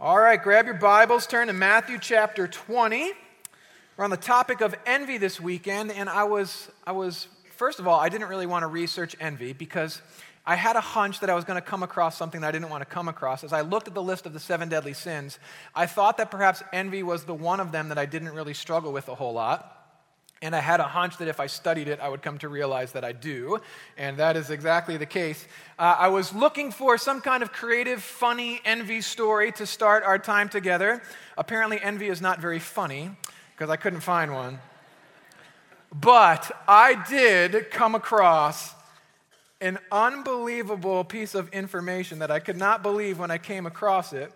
All right, grab your Bibles, turn to Matthew chapter 20. We're on the topic of envy this weekend, and I was, I was, first of all, I didn't really want to research envy because I had a hunch that I was going to come across something that I didn't want to come across. As I looked at the list of the seven deadly sins, I thought that perhaps envy was the one of them that I didn't really struggle with a whole lot. And I had a hunch that if I studied it, I would come to realize that I do. And that is exactly the case. Uh, I was looking for some kind of creative, funny envy story to start our time together. Apparently, envy is not very funny because I couldn't find one. But I did come across an unbelievable piece of information that I could not believe when I came across it.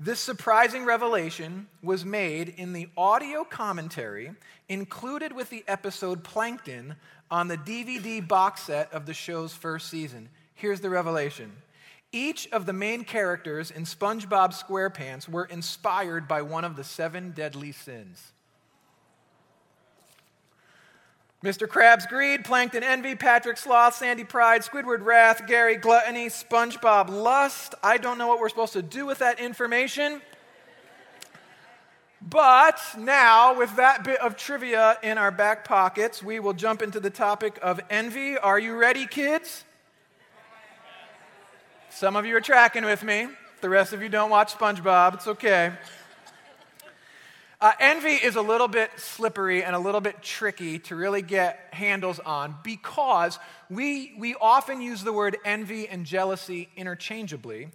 This surprising revelation was made in the audio commentary included with the episode Plankton on the DVD box set of the show's first season. Here's the revelation. Each of the main characters in SpongeBob SquarePants were inspired by one of the seven deadly sins. Mr. Krabs greed, Plankton envy, Patrick sloth, Sandy pride, Squidward wrath, Gary gluttony, SpongeBob lust. I don't know what we're supposed to do with that information. But now, with that bit of trivia in our back pockets, we will jump into the topic of envy. Are you ready, kids? Some of you are tracking with me. The rest of you don't watch SpongeBob. It's okay. Uh, envy is a little bit slippery and a little bit tricky to really get handles on because we, we often use the word envy and jealousy interchangeably.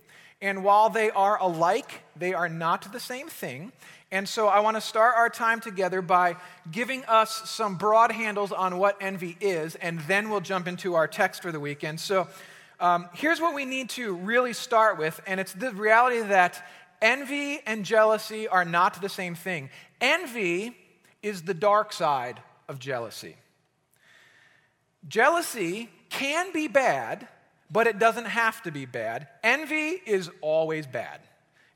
And while they are alike, they are not the same thing. And so I want to start our time together by giving us some broad handles on what envy is, and then we'll jump into our text for the weekend. So um, here's what we need to really start with, and it's the reality that Envy and jealousy are not the same thing. Envy is the dark side of jealousy. Jealousy can be bad, but it doesn't have to be bad. Envy is always bad.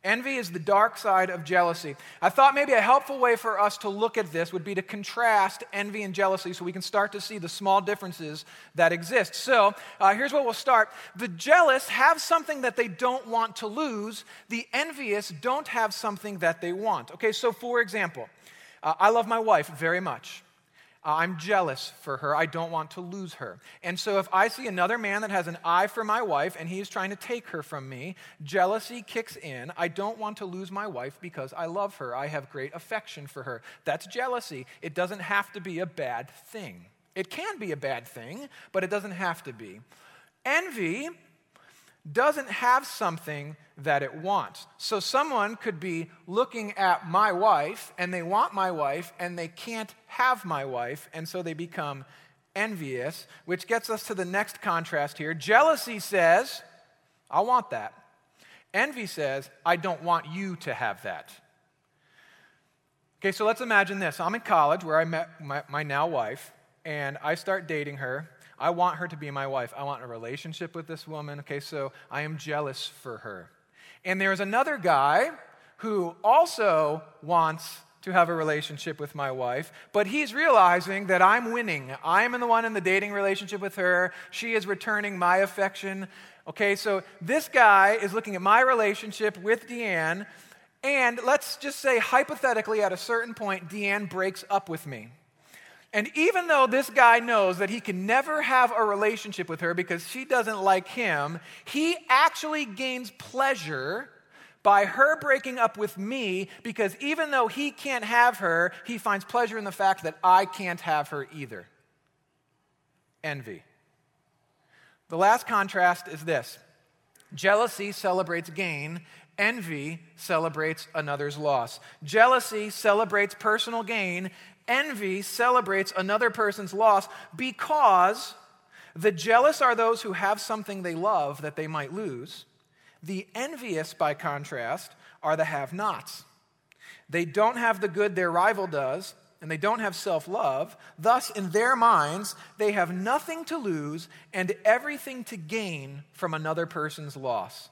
Envy is the dark side of jealousy. I thought maybe a helpful way for us to look at this would be to contrast envy and jealousy so we can start to see the small differences that exist. So uh, here's where we'll start. The jealous have something that they don't want to lose, the envious don't have something that they want. Okay, so for example, uh, I love my wife very much. Uh, I'm jealous for her. I don't want to lose her. And so, if I see another man that has an eye for my wife and he is trying to take her from me, jealousy kicks in. I don't want to lose my wife because I love her. I have great affection for her. That's jealousy. It doesn't have to be a bad thing. It can be a bad thing, but it doesn't have to be. Envy doesn't have something that it wants. So someone could be looking at my wife and they want my wife and they can't have my wife, and so they become envious, which gets us to the next contrast here. Jealousy says, I want that. Envy says, I don't want you to have that. Okay, so let's imagine this. I'm in college where I met my, my now wife, and I start dating her, I want her to be my wife. I want a relationship with this woman. Okay, so I am jealous for her. And there's another guy who also wants to have a relationship with my wife, but he's realizing that I'm winning. I'm the one in the dating relationship with her. She is returning my affection. Okay, so this guy is looking at my relationship with Deanne, and let's just say hypothetically, at a certain point, Deanne breaks up with me. And even though this guy knows that he can never have a relationship with her because she doesn't like him, he actually gains pleasure by her breaking up with me because even though he can't have her, he finds pleasure in the fact that I can't have her either. Envy. The last contrast is this jealousy celebrates gain, envy celebrates another's loss. Jealousy celebrates personal gain, Envy celebrates another person's loss because the jealous are those who have something they love that they might lose. The envious, by contrast, are the have nots. They don't have the good their rival does, and they don't have self love. Thus, in their minds, they have nothing to lose and everything to gain from another person's loss.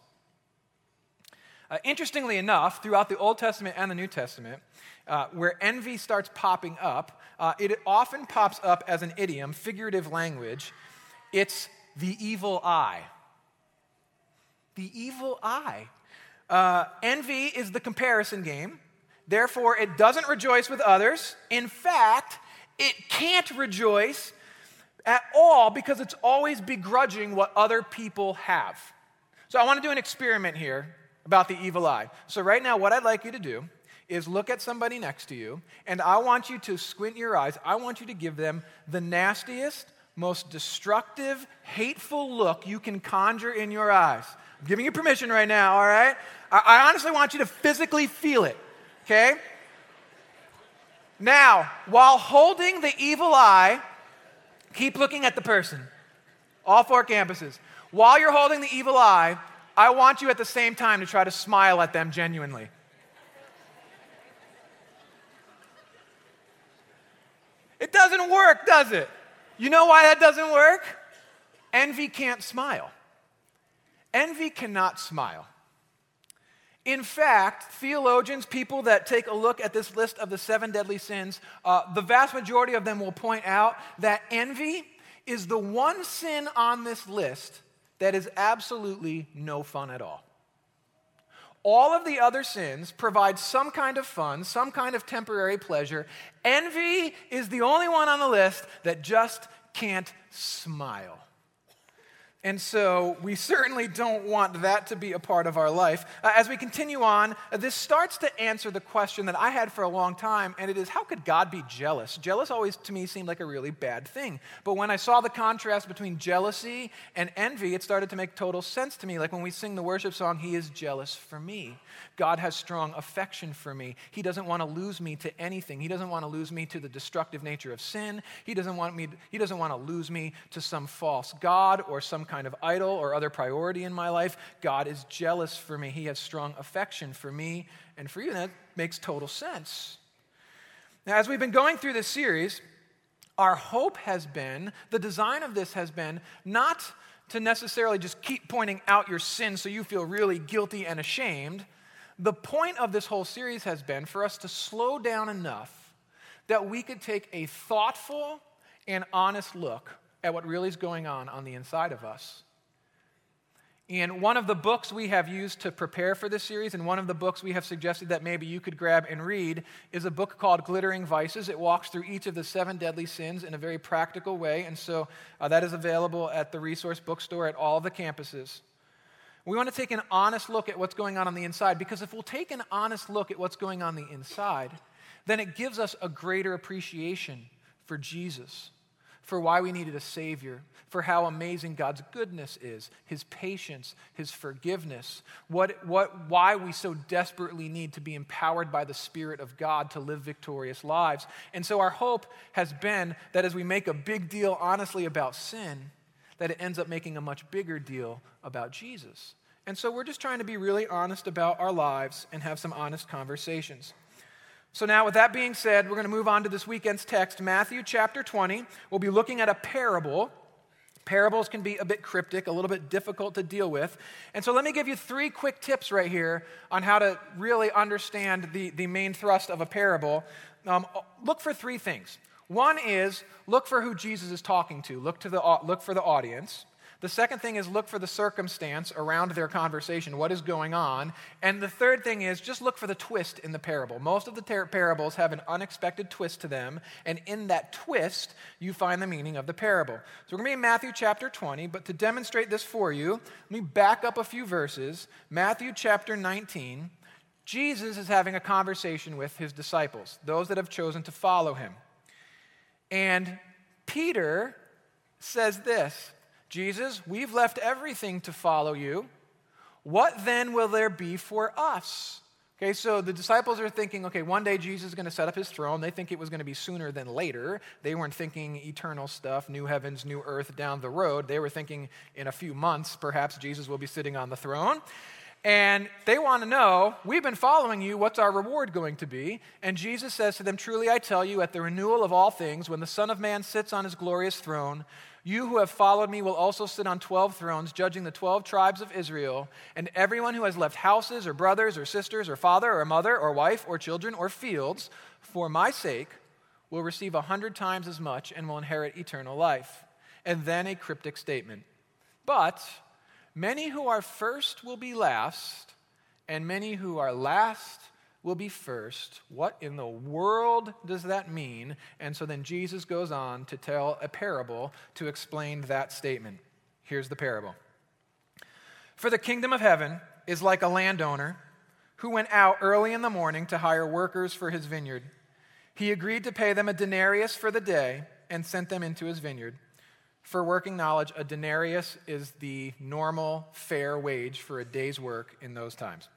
Uh, interestingly enough, throughout the Old Testament and the New Testament, uh, where envy starts popping up, uh, it often pops up as an idiom, figurative language. It's the evil eye. The evil eye. Uh, envy is the comparison game. Therefore, it doesn't rejoice with others. In fact, it can't rejoice at all because it's always begrudging what other people have. So, I want to do an experiment here about the evil eye. So, right now, what I'd like you to do is look at somebody next to you, and I want you to squint your eyes. I want you to give them the nastiest, most destructive, hateful look you can conjure in your eyes. I'm giving you permission right now, all right? I, I honestly want you to physically feel it, okay? Now, while holding the evil eye, keep looking at the person. All four campuses. While you're holding the evil eye, I want you at the same time to try to smile at them genuinely. It doesn't work, does it? You know why that doesn't work? Envy can't smile. Envy cannot smile. In fact, theologians, people that take a look at this list of the seven deadly sins, uh, the vast majority of them will point out that envy is the one sin on this list that is absolutely no fun at all. All of the other sins provide some kind of fun, some kind of temporary pleasure. Envy is the only one on the list that just can't smile. And so we certainly don't want that to be a part of our life. Uh, as we continue on, uh, this starts to answer the question that I had for a long time, and it is how could God be jealous? Jealous always to me seemed like a really bad thing. But when I saw the contrast between jealousy and envy, it started to make total sense to me. Like when we sing the worship song, He is jealous for me. God has strong affection for me. He doesn't want to lose me to anything. He doesn't want to lose me to the destructive nature of sin. He doesn't want me he doesn't want to lose me to some false god or some kind of idol or other priority in my life. God is jealous for me. He has strong affection for me and for you. And that makes total sense. Now, as we've been going through this series, our hope has been, the design of this has been not to necessarily just keep pointing out your sin so you feel really guilty and ashamed. The point of this whole series has been for us to slow down enough that we could take a thoughtful and honest look at what really is going on on the inside of us. And one of the books we have used to prepare for this series, and one of the books we have suggested that maybe you could grab and read, is a book called Glittering Vices. It walks through each of the seven deadly sins in a very practical way. And so uh, that is available at the resource bookstore at all the campuses. We want to take an honest look at what's going on on the inside because if we'll take an honest look at what's going on the inside, then it gives us a greater appreciation for Jesus for why we needed a Savior, for how amazing God's goodness is, His patience, His forgiveness, what, what, why we so desperately need to be empowered by the Spirit of God to live victorious lives. And so our hope has been that as we make a big deal, honestly, about sin, that it ends up making a much bigger deal about Jesus. And so we're just trying to be really honest about our lives and have some honest conversations. So, now with that being said, we're going to move on to this weekend's text, Matthew chapter 20. We'll be looking at a parable. Parables can be a bit cryptic, a little bit difficult to deal with. And so, let me give you three quick tips right here on how to really understand the, the main thrust of a parable. Um, look for three things. One is look for who Jesus is talking to, look, to the, look for the audience. The second thing is look for the circumstance around their conversation, what is going on. And the third thing is just look for the twist in the parable. Most of the ter- parables have an unexpected twist to them, and in that twist, you find the meaning of the parable. So we're going to be in Matthew chapter 20, but to demonstrate this for you, let me back up a few verses. Matthew chapter 19. Jesus is having a conversation with his disciples, those that have chosen to follow him. And Peter says this Jesus, we've left everything to follow you. What then will there be for us? Okay, so the disciples are thinking, okay, one day Jesus is going to set up his throne. They think it was going to be sooner than later. They weren't thinking eternal stuff, new heavens, new earth down the road. They were thinking in a few months, perhaps Jesus will be sitting on the throne. And they want to know, we've been following you, what's our reward going to be? And Jesus says to them, Truly I tell you, at the renewal of all things, when the Son of Man sits on his glorious throne, you who have followed me will also sit on 12 thrones, judging the 12 tribes of Israel. And everyone who has left houses, or brothers, or sisters, or father, or mother, or wife, or children, or fields, for my sake, will receive a hundred times as much and will inherit eternal life. And then a cryptic statement. But many who are first will be last, and many who are last will be first. What in the world does that mean? And so then Jesus goes on to tell a parable to explain that statement. Here's the parable For the kingdom of heaven is like a landowner who went out early in the morning to hire workers for his vineyard. He agreed to pay them a denarius for the day and sent them into his vineyard. For working knowledge, a denarius is the normal, fair wage for a day's work in those times.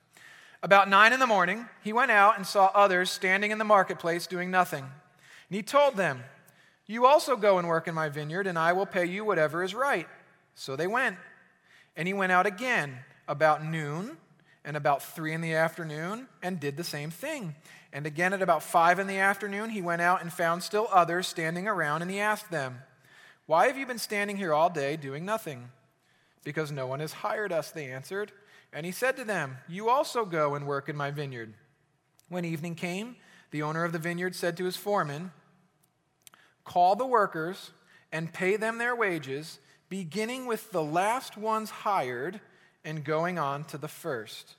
About nine in the morning, he went out and saw others standing in the marketplace doing nothing. And he told them, You also go and work in my vineyard, and I will pay you whatever is right. So they went. And he went out again about noon and about three in the afternoon and did the same thing. And again at about five in the afternoon, he went out and found still others standing around, and he asked them, Why have you been standing here all day doing nothing? Because no one has hired us, they answered. And he said to them, You also go and work in my vineyard. When evening came, the owner of the vineyard said to his foreman, Call the workers and pay them their wages, beginning with the last ones hired and going on to the first.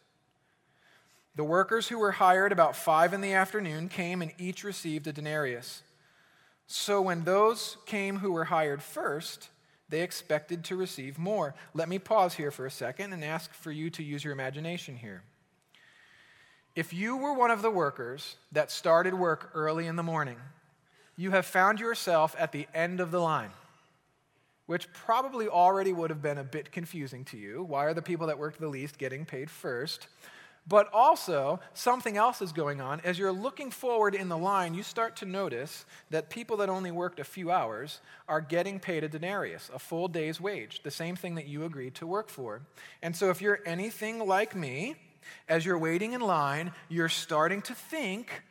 The workers who were hired about five in the afternoon came and each received a denarius. So when those came who were hired first, they expected to receive more. Let me pause here for a second and ask for you to use your imagination here. If you were one of the workers that started work early in the morning, you have found yourself at the end of the line, which probably already would have been a bit confusing to you. Why are the people that worked the least getting paid first? But also, something else is going on. As you're looking forward in the line, you start to notice that people that only worked a few hours are getting paid a denarius, a full day's wage, the same thing that you agreed to work for. And so, if you're anything like me, as you're waiting in line, you're starting to think,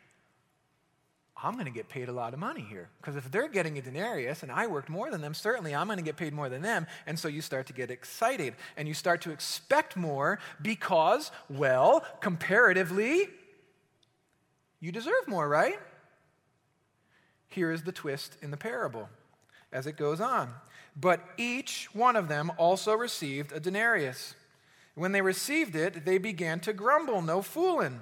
I'm going to get paid a lot of money here. Because if they're getting a denarius and I worked more than them, certainly I'm going to get paid more than them. And so you start to get excited and you start to expect more because, well, comparatively, you deserve more, right? Here is the twist in the parable as it goes on. But each one of them also received a denarius. When they received it, they began to grumble, no fooling.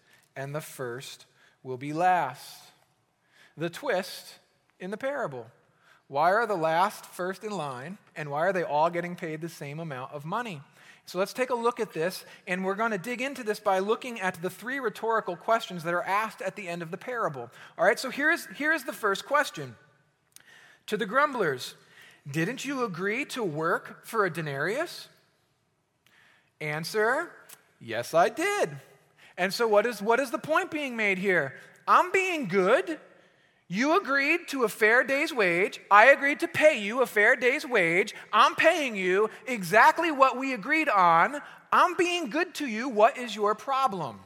and the first will be last. The twist in the parable. Why are the last first in line, and why are they all getting paid the same amount of money? So let's take a look at this, and we're going to dig into this by looking at the three rhetorical questions that are asked at the end of the parable. All right, so here's, here's the first question To the grumblers, didn't you agree to work for a denarius? Answer, yes, I did. And so, what is, what is the point being made here? I'm being good. You agreed to a fair day's wage. I agreed to pay you a fair day's wage. I'm paying you exactly what we agreed on. I'm being good to you. What is your problem?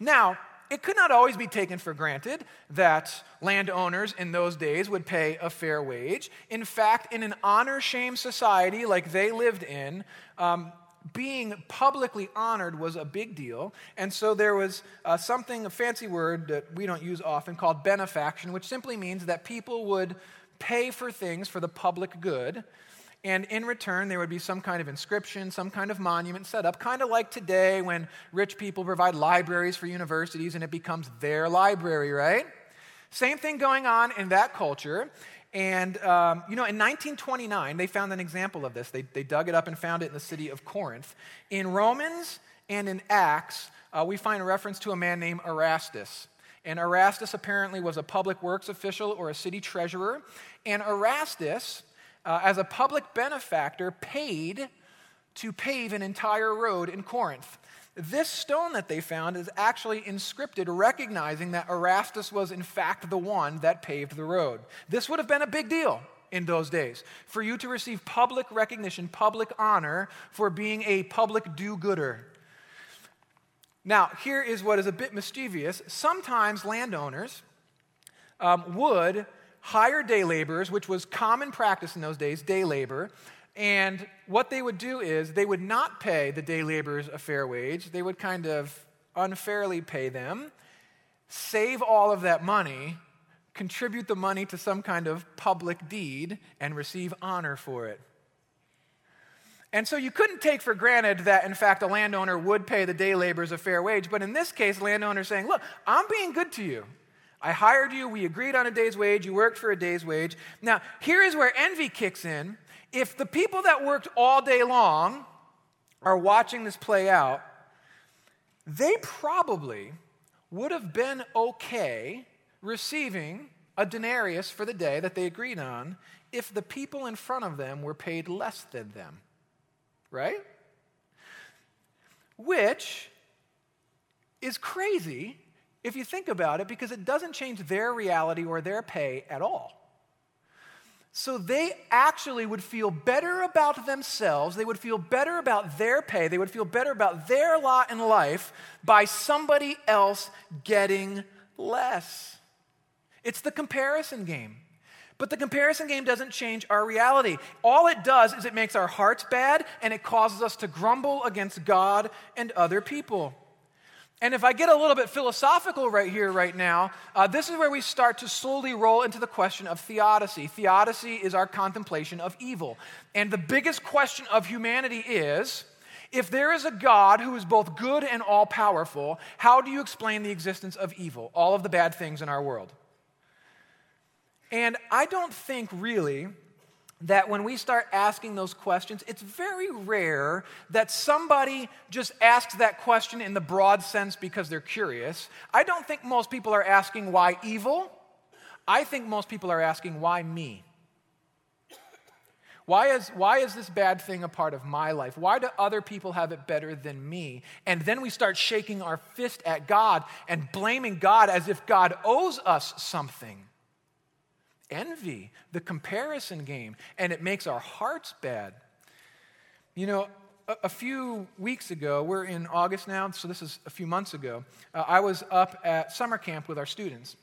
Now, it could not always be taken for granted that landowners in those days would pay a fair wage. In fact, in an honor shame society like they lived in, um, being publicly honored was a big deal. And so there was uh, something, a fancy word that we don't use often called benefaction, which simply means that people would pay for things for the public good. And in return, there would be some kind of inscription, some kind of monument set up, kind of like today when rich people provide libraries for universities and it becomes their library, right? Same thing going on in that culture. And, um, you know, in 1929, they found an example of this. They, they dug it up and found it in the city of Corinth. In Romans and in Acts, uh, we find a reference to a man named Erastus. And Erastus apparently was a public works official or a city treasurer. And Erastus, uh, as a public benefactor, paid to pave an entire road in Corinth. This stone that they found is actually inscripted, recognizing that Erastus was, in fact, the one that paved the road. This would have been a big deal in those days for you to receive public recognition, public honor for being a public do gooder. Now, here is what is a bit mischievous. Sometimes landowners um, would hire day laborers, which was common practice in those days, day labor. And what they would do is they would not pay the day laborers a fair wage. They would kind of unfairly pay them, save all of that money, contribute the money to some kind of public deed, and receive honor for it. And so you couldn't take for granted that, in fact, a landowner would pay the day laborers a fair wage. But in this case, landowner saying, Look, I'm being good to you. I hired you, we agreed on a day's wage, you worked for a day's wage. Now, here is where envy kicks in. If the people that worked all day long are watching this play out, they probably would have been okay receiving a denarius for the day that they agreed on if the people in front of them were paid less than them. Right? Which is crazy if you think about it because it doesn't change their reality or their pay at all. So they actually would feel better about themselves. They would feel better about their pay. They would feel better about their lot in life by somebody else getting less. It's the comparison game. But the comparison game doesn't change our reality. All it does is it makes our hearts bad and it causes us to grumble against God and other people. And if I get a little bit philosophical right here, right now, uh, this is where we start to slowly roll into the question of theodicy. Theodicy is our contemplation of evil. And the biggest question of humanity is if there is a God who is both good and all powerful, how do you explain the existence of evil, all of the bad things in our world? And I don't think really that when we start asking those questions, it's very rare that somebody just asks that question in the broad sense because they're curious. I don't think most people are asking why evil. I think most people are asking why me. Why is, why is this bad thing a part of my life? Why do other people have it better than me? And then we start shaking our fist at God and blaming God as if God owes us something envy, the comparison game, and it makes our hearts bad. You know, a, a few weeks ago, we're in August now, so this is a few months ago, uh, I was up at summer camp with our students.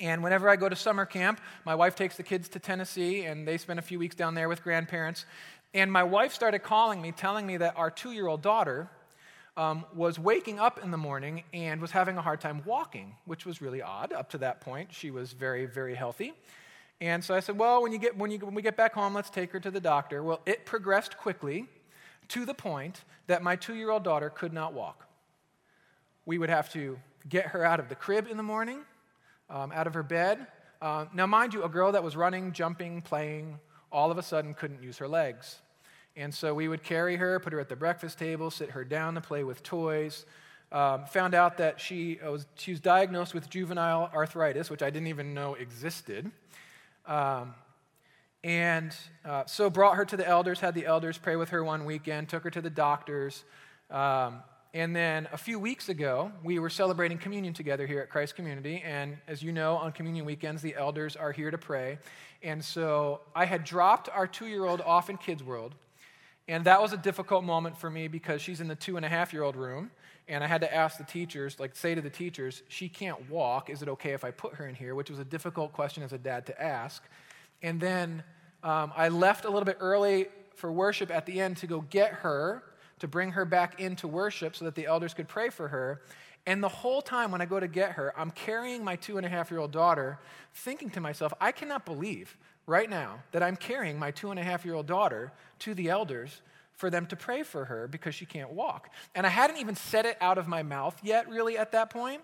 And whenever I go to summer camp, my wife takes the kids to Tennessee, and they spend a few weeks down there with grandparents. And my wife started calling me, telling me that our two year old daughter, um, was waking up in the morning and was having a hard time walking, which was really odd. Up to that point, she was very, very healthy. And so I said, well, when, you get, when, you, when we get back home, let's take her to the doctor. Well, it progressed quickly to the point that my two year old daughter could not walk. We would have to get her out of the crib in the morning, um, out of her bed. Uh, now, mind you, a girl that was running, jumping, playing, all of a sudden couldn't use her legs. And so we would carry her, put her at the breakfast table, sit her down to play with toys. Um, found out that she was, she was diagnosed with juvenile arthritis, which I didn't even know existed. Um, and uh, so brought her to the elders, had the elders pray with her one weekend, took her to the doctors. Um, and then a few weeks ago, we were celebrating communion together here at Christ Community. And as you know, on communion weekends, the elders are here to pray. And so I had dropped our two year old off in Kids World. And that was a difficult moment for me because she's in the two and a half year old room. And I had to ask the teachers, like say to the teachers, she can't walk. Is it okay if I put her in here? Which was a difficult question as a dad to ask. And then um, I left a little bit early for worship at the end to go get her, to bring her back into worship so that the elders could pray for her. And the whole time when I go to get her, I'm carrying my two and a half year old daughter, thinking to myself, I cannot believe right now that I'm carrying my two and a half year old daughter to the elders for them to pray for her because she can't walk. And I hadn't even said it out of my mouth yet, really, at that point.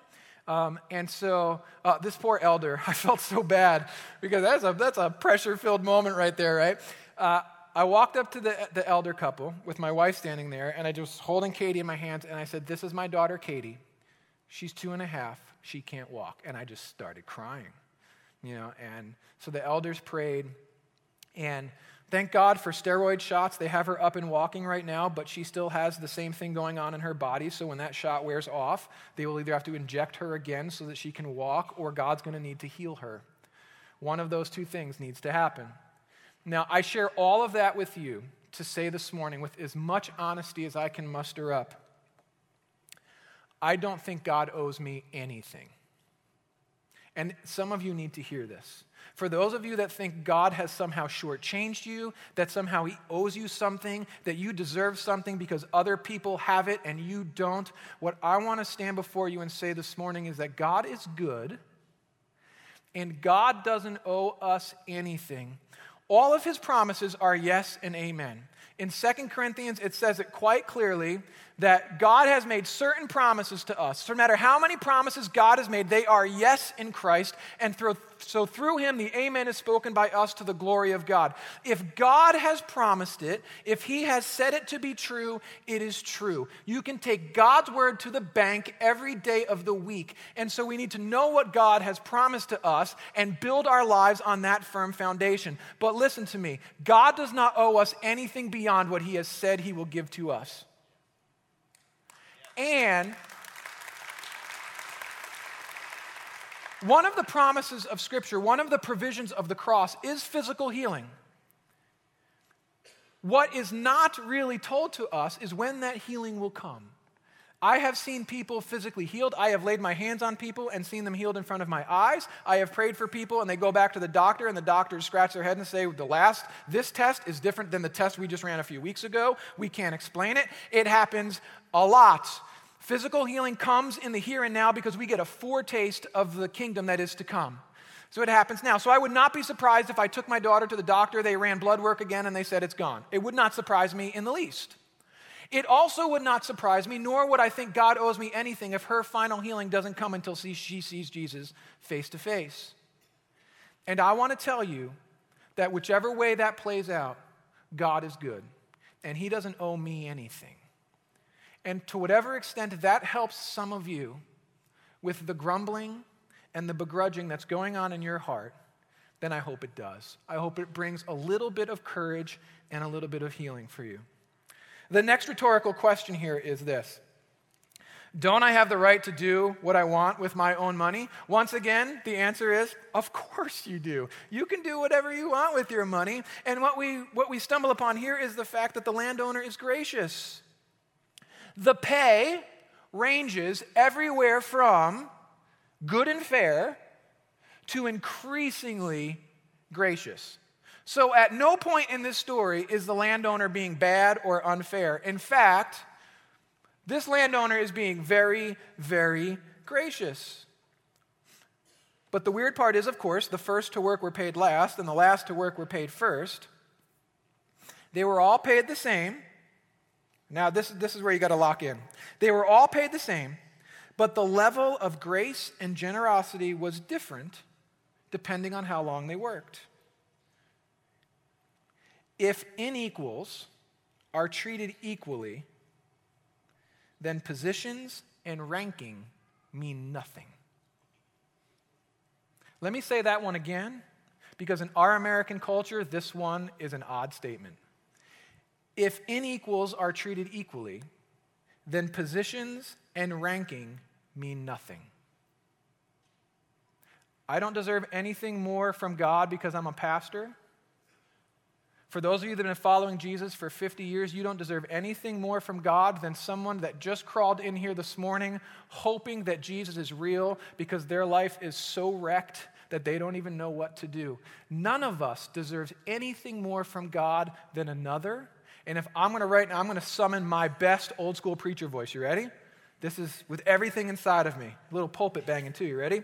Um, and so uh, this poor elder, I felt so bad because that's a, that's a pressure filled moment right there, right? Uh, I walked up to the, the elder couple with my wife standing there, and I just holding Katie in my hands, and I said, This is my daughter, Katie. She's two and a half. She can't walk. And I just started crying, you know. And so the elders prayed, and Thank God for steroid shots. They have her up and walking right now, but she still has the same thing going on in her body. So when that shot wears off, they will either have to inject her again so that she can walk, or God's going to need to heal her. One of those two things needs to happen. Now, I share all of that with you to say this morning with as much honesty as I can muster up. I don't think God owes me anything. And some of you need to hear this. For those of you that think God has somehow shortchanged you, that somehow He owes you something, that you deserve something because other people have it and you don't, what I want to stand before you and say this morning is that God is good and God doesn't owe us anything. All of His promises are yes and amen. In 2 Corinthians, it says it quite clearly that God has made certain promises to us. So no matter how many promises God has made, they are yes in Christ. And through, so through him, the amen is spoken by us to the glory of God. If God has promised it, if he has said it to be true, it is true. You can take God's word to the bank every day of the week. And so we need to know what God has promised to us and build our lives on that firm foundation. But listen to me God does not owe us anything beyond what he has said he will give to us. And one of the promises of Scripture, one of the provisions of the cross is physical healing. What is not really told to us is when that healing will come. I have seen people physically healed. I have laid my hands on people and seen them healed in front of my eyes. I have prayed for people and they go back to the doctor and the doctors scratch their head and say, The last, this test is different than the test we just ran a few weeks ago. We can't explain it. It happens a lot. Physical healing comes in the here and now because we get a foretaste of the kingdom that is to come. So it happens now. So I would not be surprised if I took my daughter to the doctor, they ran blood work again, and they said it's gone. It would not surprise me in the least. It also would not surprise me, nor would I think God owes me anything if her final healing doesn't come until she sees Jesus face to face. And I want to tell you that whichever way that plays out, God is good, and He doesn't owe me anything. And to whatever extent that helps some of you with the grumbling and the begrudging that's going on in your heart, then I hope it does. I hope it brings a little bit of courage and a little bit of healing for you. The next rhetorical question here is this Don't I have the right to do what I want with my own money? Once again, the answer is Of course you do. You can do whatever you want with your money. And what we, what we stumble upon here is the fact that the landowner is gracious. The pay ranges everywhere from good and fair to increasingly gracious. So, at no point in this story is the landowner being bad or unfair. In fact, this landowner is being very, very gracious. But the weird part is, of course, the first to work were paid last, and the last to work were paid first. They were all paid the same. Now, this, this is where you got to lock in. They were all paid the same, but the level of grace and generosity was different depending on how long they worked. If inequals are treated equally, then positions and ranking mean nothing. Let me say that one again, because in our American culture, this one is an odd statement. If inequals are treated equally, then positions and ranking mean nothing. I don't deserve anything more from God because I'm a pastor. For those of you that have been following Jesus for 50 years, you don't deserve anything more from God than someone that just crawled in here this morning hoping that Jesus is real because their life is so wrecked that they don't even know what to do. None of us deserves anything more from God than another. And if I'm going to right now, I'm going to summon my best old school preacher voice. You ready? This is with everything inside of me. A little pulpit banging too. You ready?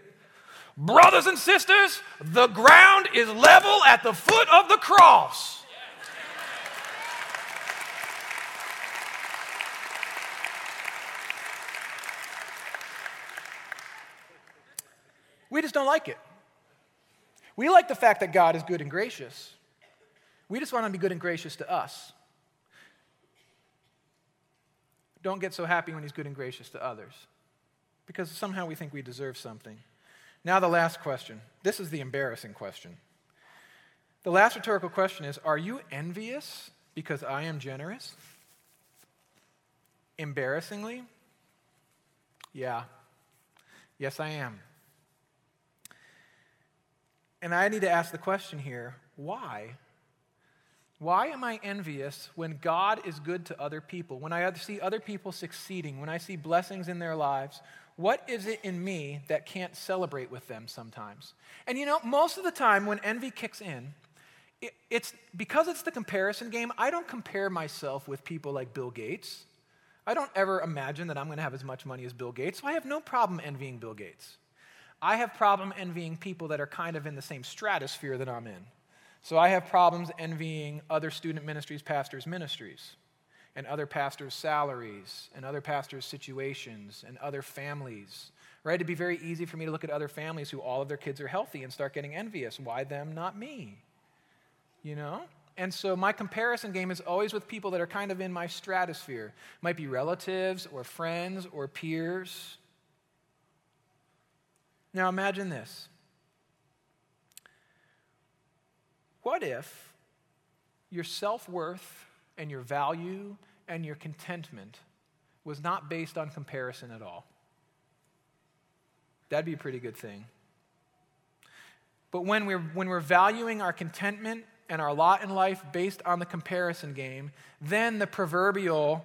Brothers and sisters, the ground is level at the foot of the cross. We just don't like it. We like the fact that God is good and gracious. We just want him to be good and gracious to us. Don't get so happy when he's good and gracious to others because somehow we think we deserve something. Now, the last question. This is the embarrassing question. The last rhetorical question is Are you envious because I am generous? Embarrassingly? Yeah. Yes, I am. And I need to ask the question here why? Why am I envious when God is good to other people? When I see other people succeeding, when I see blessings in their lives, what is it in me that can't celebrate with them sometimes? And you know, most of the time when envy kicks in, it, it's because it's the comparison game, I don't compare myself with people like Bill Gates. I don't ever imagine that I'm going to have as much money as Bill Gates, so I have no problem envying Bill Gates. I have problem envying people that are kind of in the same stratosphere that I'm in. So I have problems envying other student ministries, pastors' ministries, and other pastors' salaries, and other pastors' situations, and other families. Right? It'd be very easy for me to look at other families who all of their kids are healthy and start getting envious. Why them, not me? You know? And so my comparison game is always with people that are kind of in my stratosphere. Might be relatives or friends or peers. Now imagine this What if your self worth and your value and your contentment was not based on comparison at all? That'd be a pretty good thing. But when we're, when we're valuing our contentment and our lot in life based on the comparison game, then the proverbial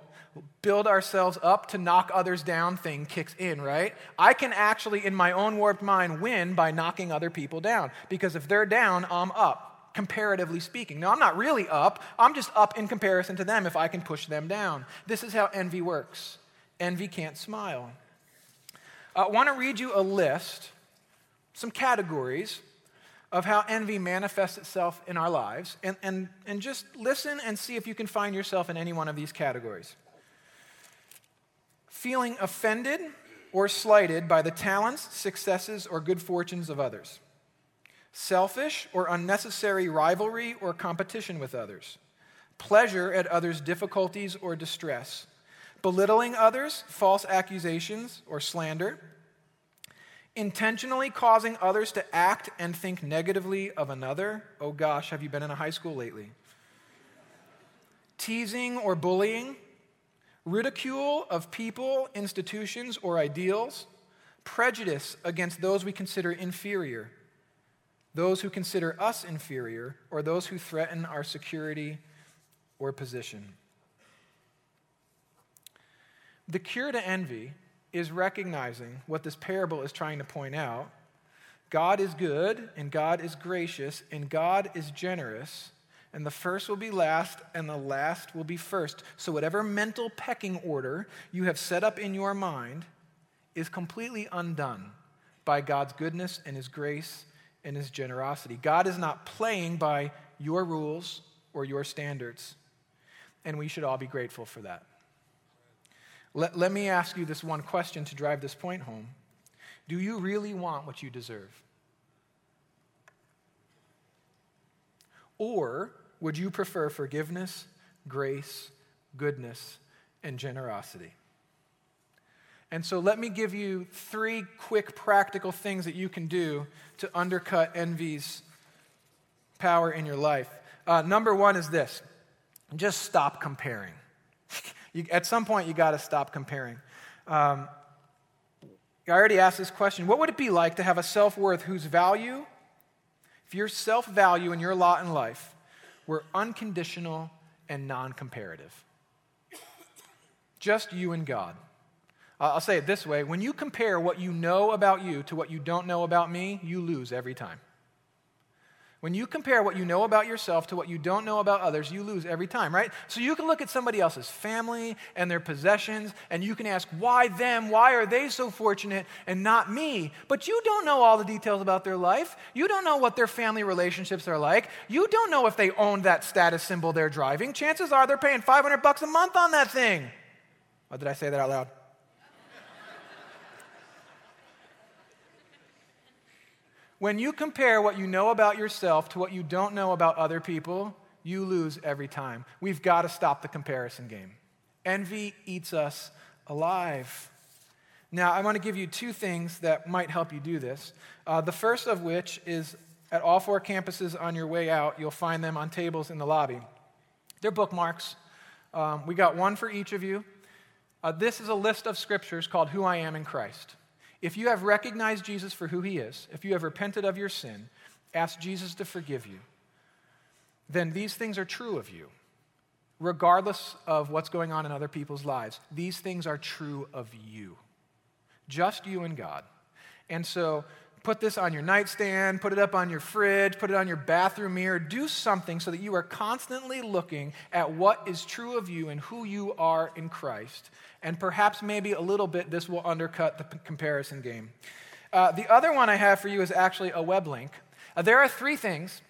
build ourselves up to knock others down thing kicks in, right? I can actually, in my own warped mind, win by knocking other people down. Because if they're down, I'm up comparatively speaking. Now, I'm not really up, I'm just up in comparison to them if I can push them down. This is how envy works. Envy can't smile. I want to read you a list, some categories of how envy manifests itself in our lives, and, and, and just listen and see if you can find yourself in any one of these categories. Feeling offended or slighted by the talents, successes, or good fortunes of others selfish or unnecessary rivalry or competition with others, pleasure at others' difficulties or distress, belittling others, false accusations or slander, intentionally causing others to act and think negatively of another. Oh gosh, have you been in a high school lately? Teasing or bullying, ridicule of people, institutions, or ideals, prejudice against those we consider inferior those who consider us inferior, or those who threaten our security or position. The cure to envy is recognizing what this parable is trying to point out. God is good, and God is gracious, and God is generous, and the first will be last, and the last will be first. So, whatever mental pecking order you have set up in your mind is completely undone by God's goodness and His grace in his generosity. God is not playing by your rules or your standards, and we should all be grateful for that. Let, let me ask you this one question to drive this point home Do you really want what you deserve? Or would you prefer forgiveness, grace, goodness, and generosity? And so let me give you three quick practical things that you can do to undercut envy's power in your life. Uh, number one is this just stop comparing. you, at some point, you got to stop comparing. Um, I already asked this question What would it be like to have a self worth whose value, if your self value and your lot in life were unconditional and non comparative? Just you and God. I'll say it this way when you compare what you know about you to what you don't know about me, you lose every time. When you compare what you know about yourself to what you don't know about others, you lose every time, right? So you can look at somebody else's family and their possessions, and you can ask, why them? Why are they so fortunate and not me? But you don't know all the details about their life. You don't know what their family relationships are like. You don't know if they own that status symbol they're driving. Chances are they're paying 500 bucks a month on that thing. Oh, did I say that out loud? When you compare what you know about yourself to what you don't know about other people, you lose every time. We've got to stop the comparison game. Envy eats us alive. Now, I want to give you two things that might help you do this. Uh, the first of which is at all four campuses on your way out, you'll find them on tables in the lobby. They're bookmarks. Um, we got one for each of you. Uh, this is a list of scriptures called Who I Am in Christ. If you have recognized Jesus for who he is, if you have repented of your sin, ask Jesus to forgive you. then these things are true of you, regardless of what's going on in other people's lives. These things are true of you, just you and God. And so, put this on your nightstand, put it up on your fridge, put it on your bathroom mirror. Do something so that you are constantly looking at what is true of you and who you are in Christ. And perhaps, maybe a little bit, this will undercut the p- comparison game. Uh, the other one I have for you is actually a web link. Uh, there are three things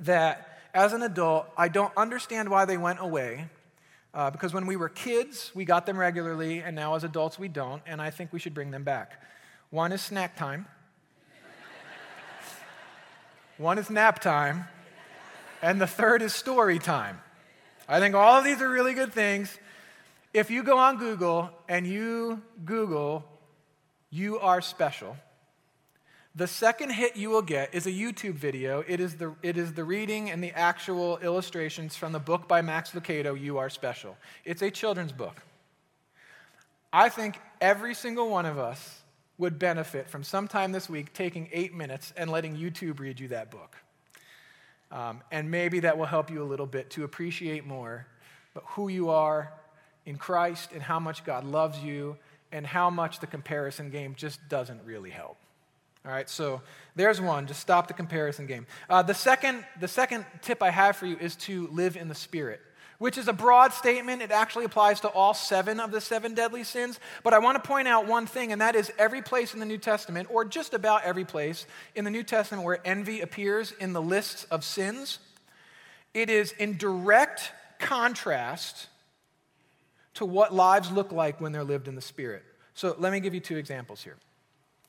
that, as an adult, I don't understand why they went away. Uh, because when we were kids, we got them regularly, and now as adults, we don't, and I think we should bring them back. One is snack time. One is nap time. And the third is story time. I think all of these are really good things. If you go on Google and you Google, you are special, the second hit you will get is a YouTube video. It is the, it is the reading and the actual illustrations from the book by Max Lucado, You Are Special. It's a children's book. I think every single one of us would benefit from sometime this week taking eight minutes and letting YouTube read you that book. Um, and maybe that will help you a little bit to appreciate more but who you are in Christ and how much God loves you and how much the comparison game just doesn't really help. All right, so there's one. Just stop the comparison game. Uh, the, second, the second tip I have for you is to live in the Spirit which is a broad statement. It actually applies to all seven of the seven deadly sins. But I want to point out one thing, and that is every place in the New Testament, or just about every place in the New Testament where envy appears in the lists of sins, it is in direct contrast to what lives look like when they're lived in the Spirit. So let me give you two examples here.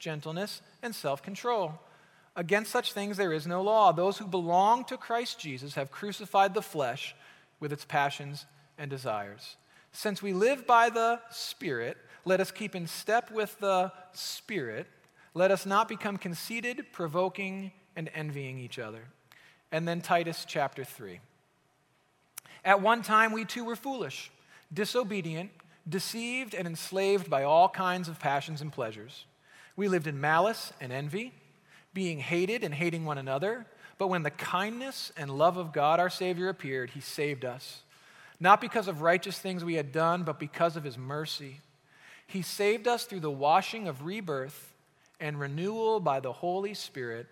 gentleness, and self control. Against such things there is no law. Those who belong to Christ Jesus have crucified the flesh with its passions and desires. Since we live by the Spirit, let us keep in step with the Spirit. Let us not become conceited, provoking, and envying each other. And then Titus chapter 3. At one time, we too were foolish, disobedient, deceived, and enslaved by all kinds of passions and pleasures. We lived in malice and envy, being hated and hating one another. But when the kindness and love of God our Savior appeared, He saved us. Not because of righteous things we had done, but because of His mercy. He saved us through the washing of rebirth and renewal by the Holy Spirit,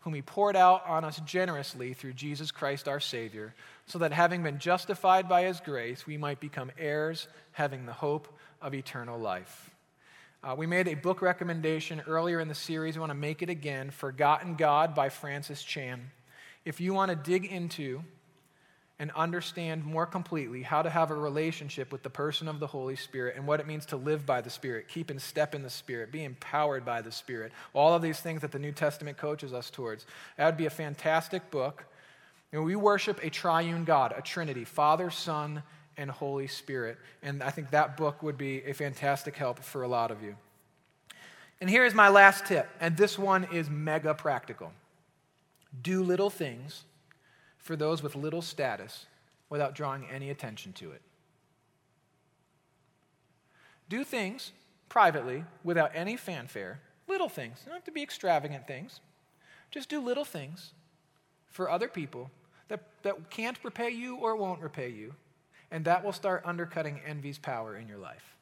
whom He poured out on us generously through Jesus Christ our Savior, so that having been justified by His grace, we might become heirs, having the hope of eternal life. Uh, we made a book recommendation earlier in the series. We want to make it again Forgotten God by Francis Chan. If you want to dig into and understand more completely how to have a relationship with the person of the Holy Spirit and what it means to live by the Spirit, keep in step in the Spirit, be empowered by the Spirit, all of these things that the New Testament coaches us towards, that would be a fantastic book. Know, we worship a triune God, a Trinity Father, Son, and Holy Spirit. And I think that book would be a fantastic help for a lot of you. And here is my last tip, and this one is mega practical do little things for those with little status without drawing any attention to it. Do things privately without any fanfare, little things. Don't have to be extravagant things. Just do little things for other people that, that can't repay you or won't repay you and that will start undercutting envy's power in your life.